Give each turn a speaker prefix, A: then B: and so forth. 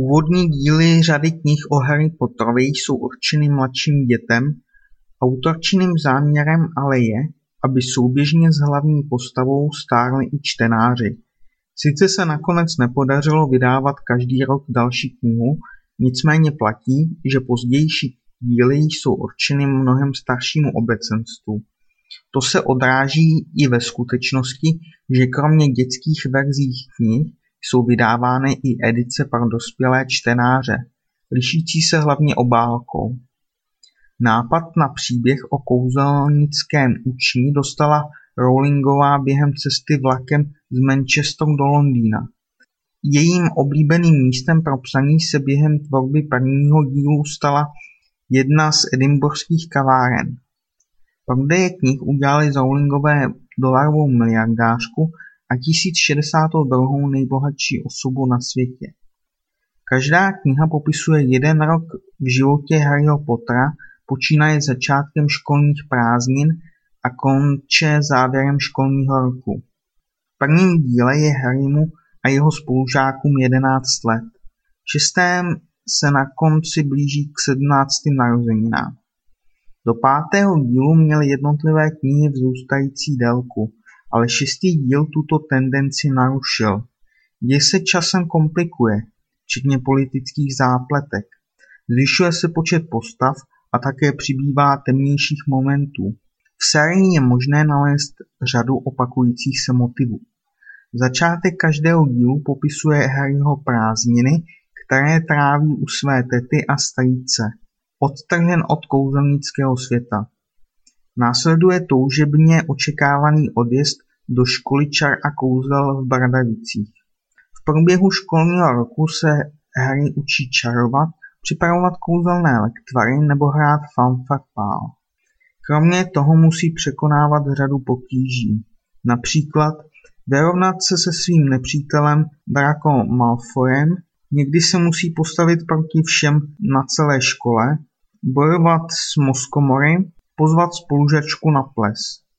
A: Úvodní díly řady knih o Harry Potterovi jsou určeny mladším dětem, autorčiným záměrem ale je, aby souběžně s hlavní postavou stárli i čtenáři. Sice se nakonec nepodařilo vydávat každý rok další knihu, nicméně platí, že pozdější díly jsou určeny mnohem staršímu obecenstvu. To se odráží i ve skutečnosti, že kromě dětských verzí knih jsou vydávány i edice pro dospělé čtenáře, lišící se hlavně obálkou. Nápad na příběh o kouzelnickém učení dostala Rowlingová během cesty vlakem z Manchesteru do Londýna. Jejím oblíbeným místem pro psaní se během tvorby prvního dílu stala jedna z edinburských kaváren. Prodeje knih udělali Rowlingové dolarovou miliardářku a 1062. nejbohatší osobu na světě. Každá kniha popisuje jeden rok v životě Harryho Pottera, počínaje začátkem školních prázdnin a konče závěrem školního roku. V prvním díle je Harrymu a jeho spolužákům 11 let. V šestém se na konci blíží k 17. narozeninám. Do pátého dílu měly jednotlivé knihy vzrůstající délku, ale šestý díl tuto tendenci narušil. Děj se časem komplikuje, včetně politických zápletek. Zvyšuje se počet postav a také přibývá temnějších momentů. V sérii je možné nalézt řadu opakujících se motivů. Začátek každého dílu popisuje Harryho prázdniny, které tráví u své tety a strýce, odtržen od kouzelnického světa. Následuje toužebně očekávaný odjezd do školy čar a kouzel v Bradavicích. V průběhu školního roku se Harry učí čarovat, připravovat kouzelné lektvary nebo hrát fanfarpál. Kromě toho musí překonávat řadu potíží. Například vyrovnat se se svým nepřítelem Draco Malfoyem, někdy se musí postavit proti všem na celé škole, bojovat s Moskomory, pozvat spolužačku na ples.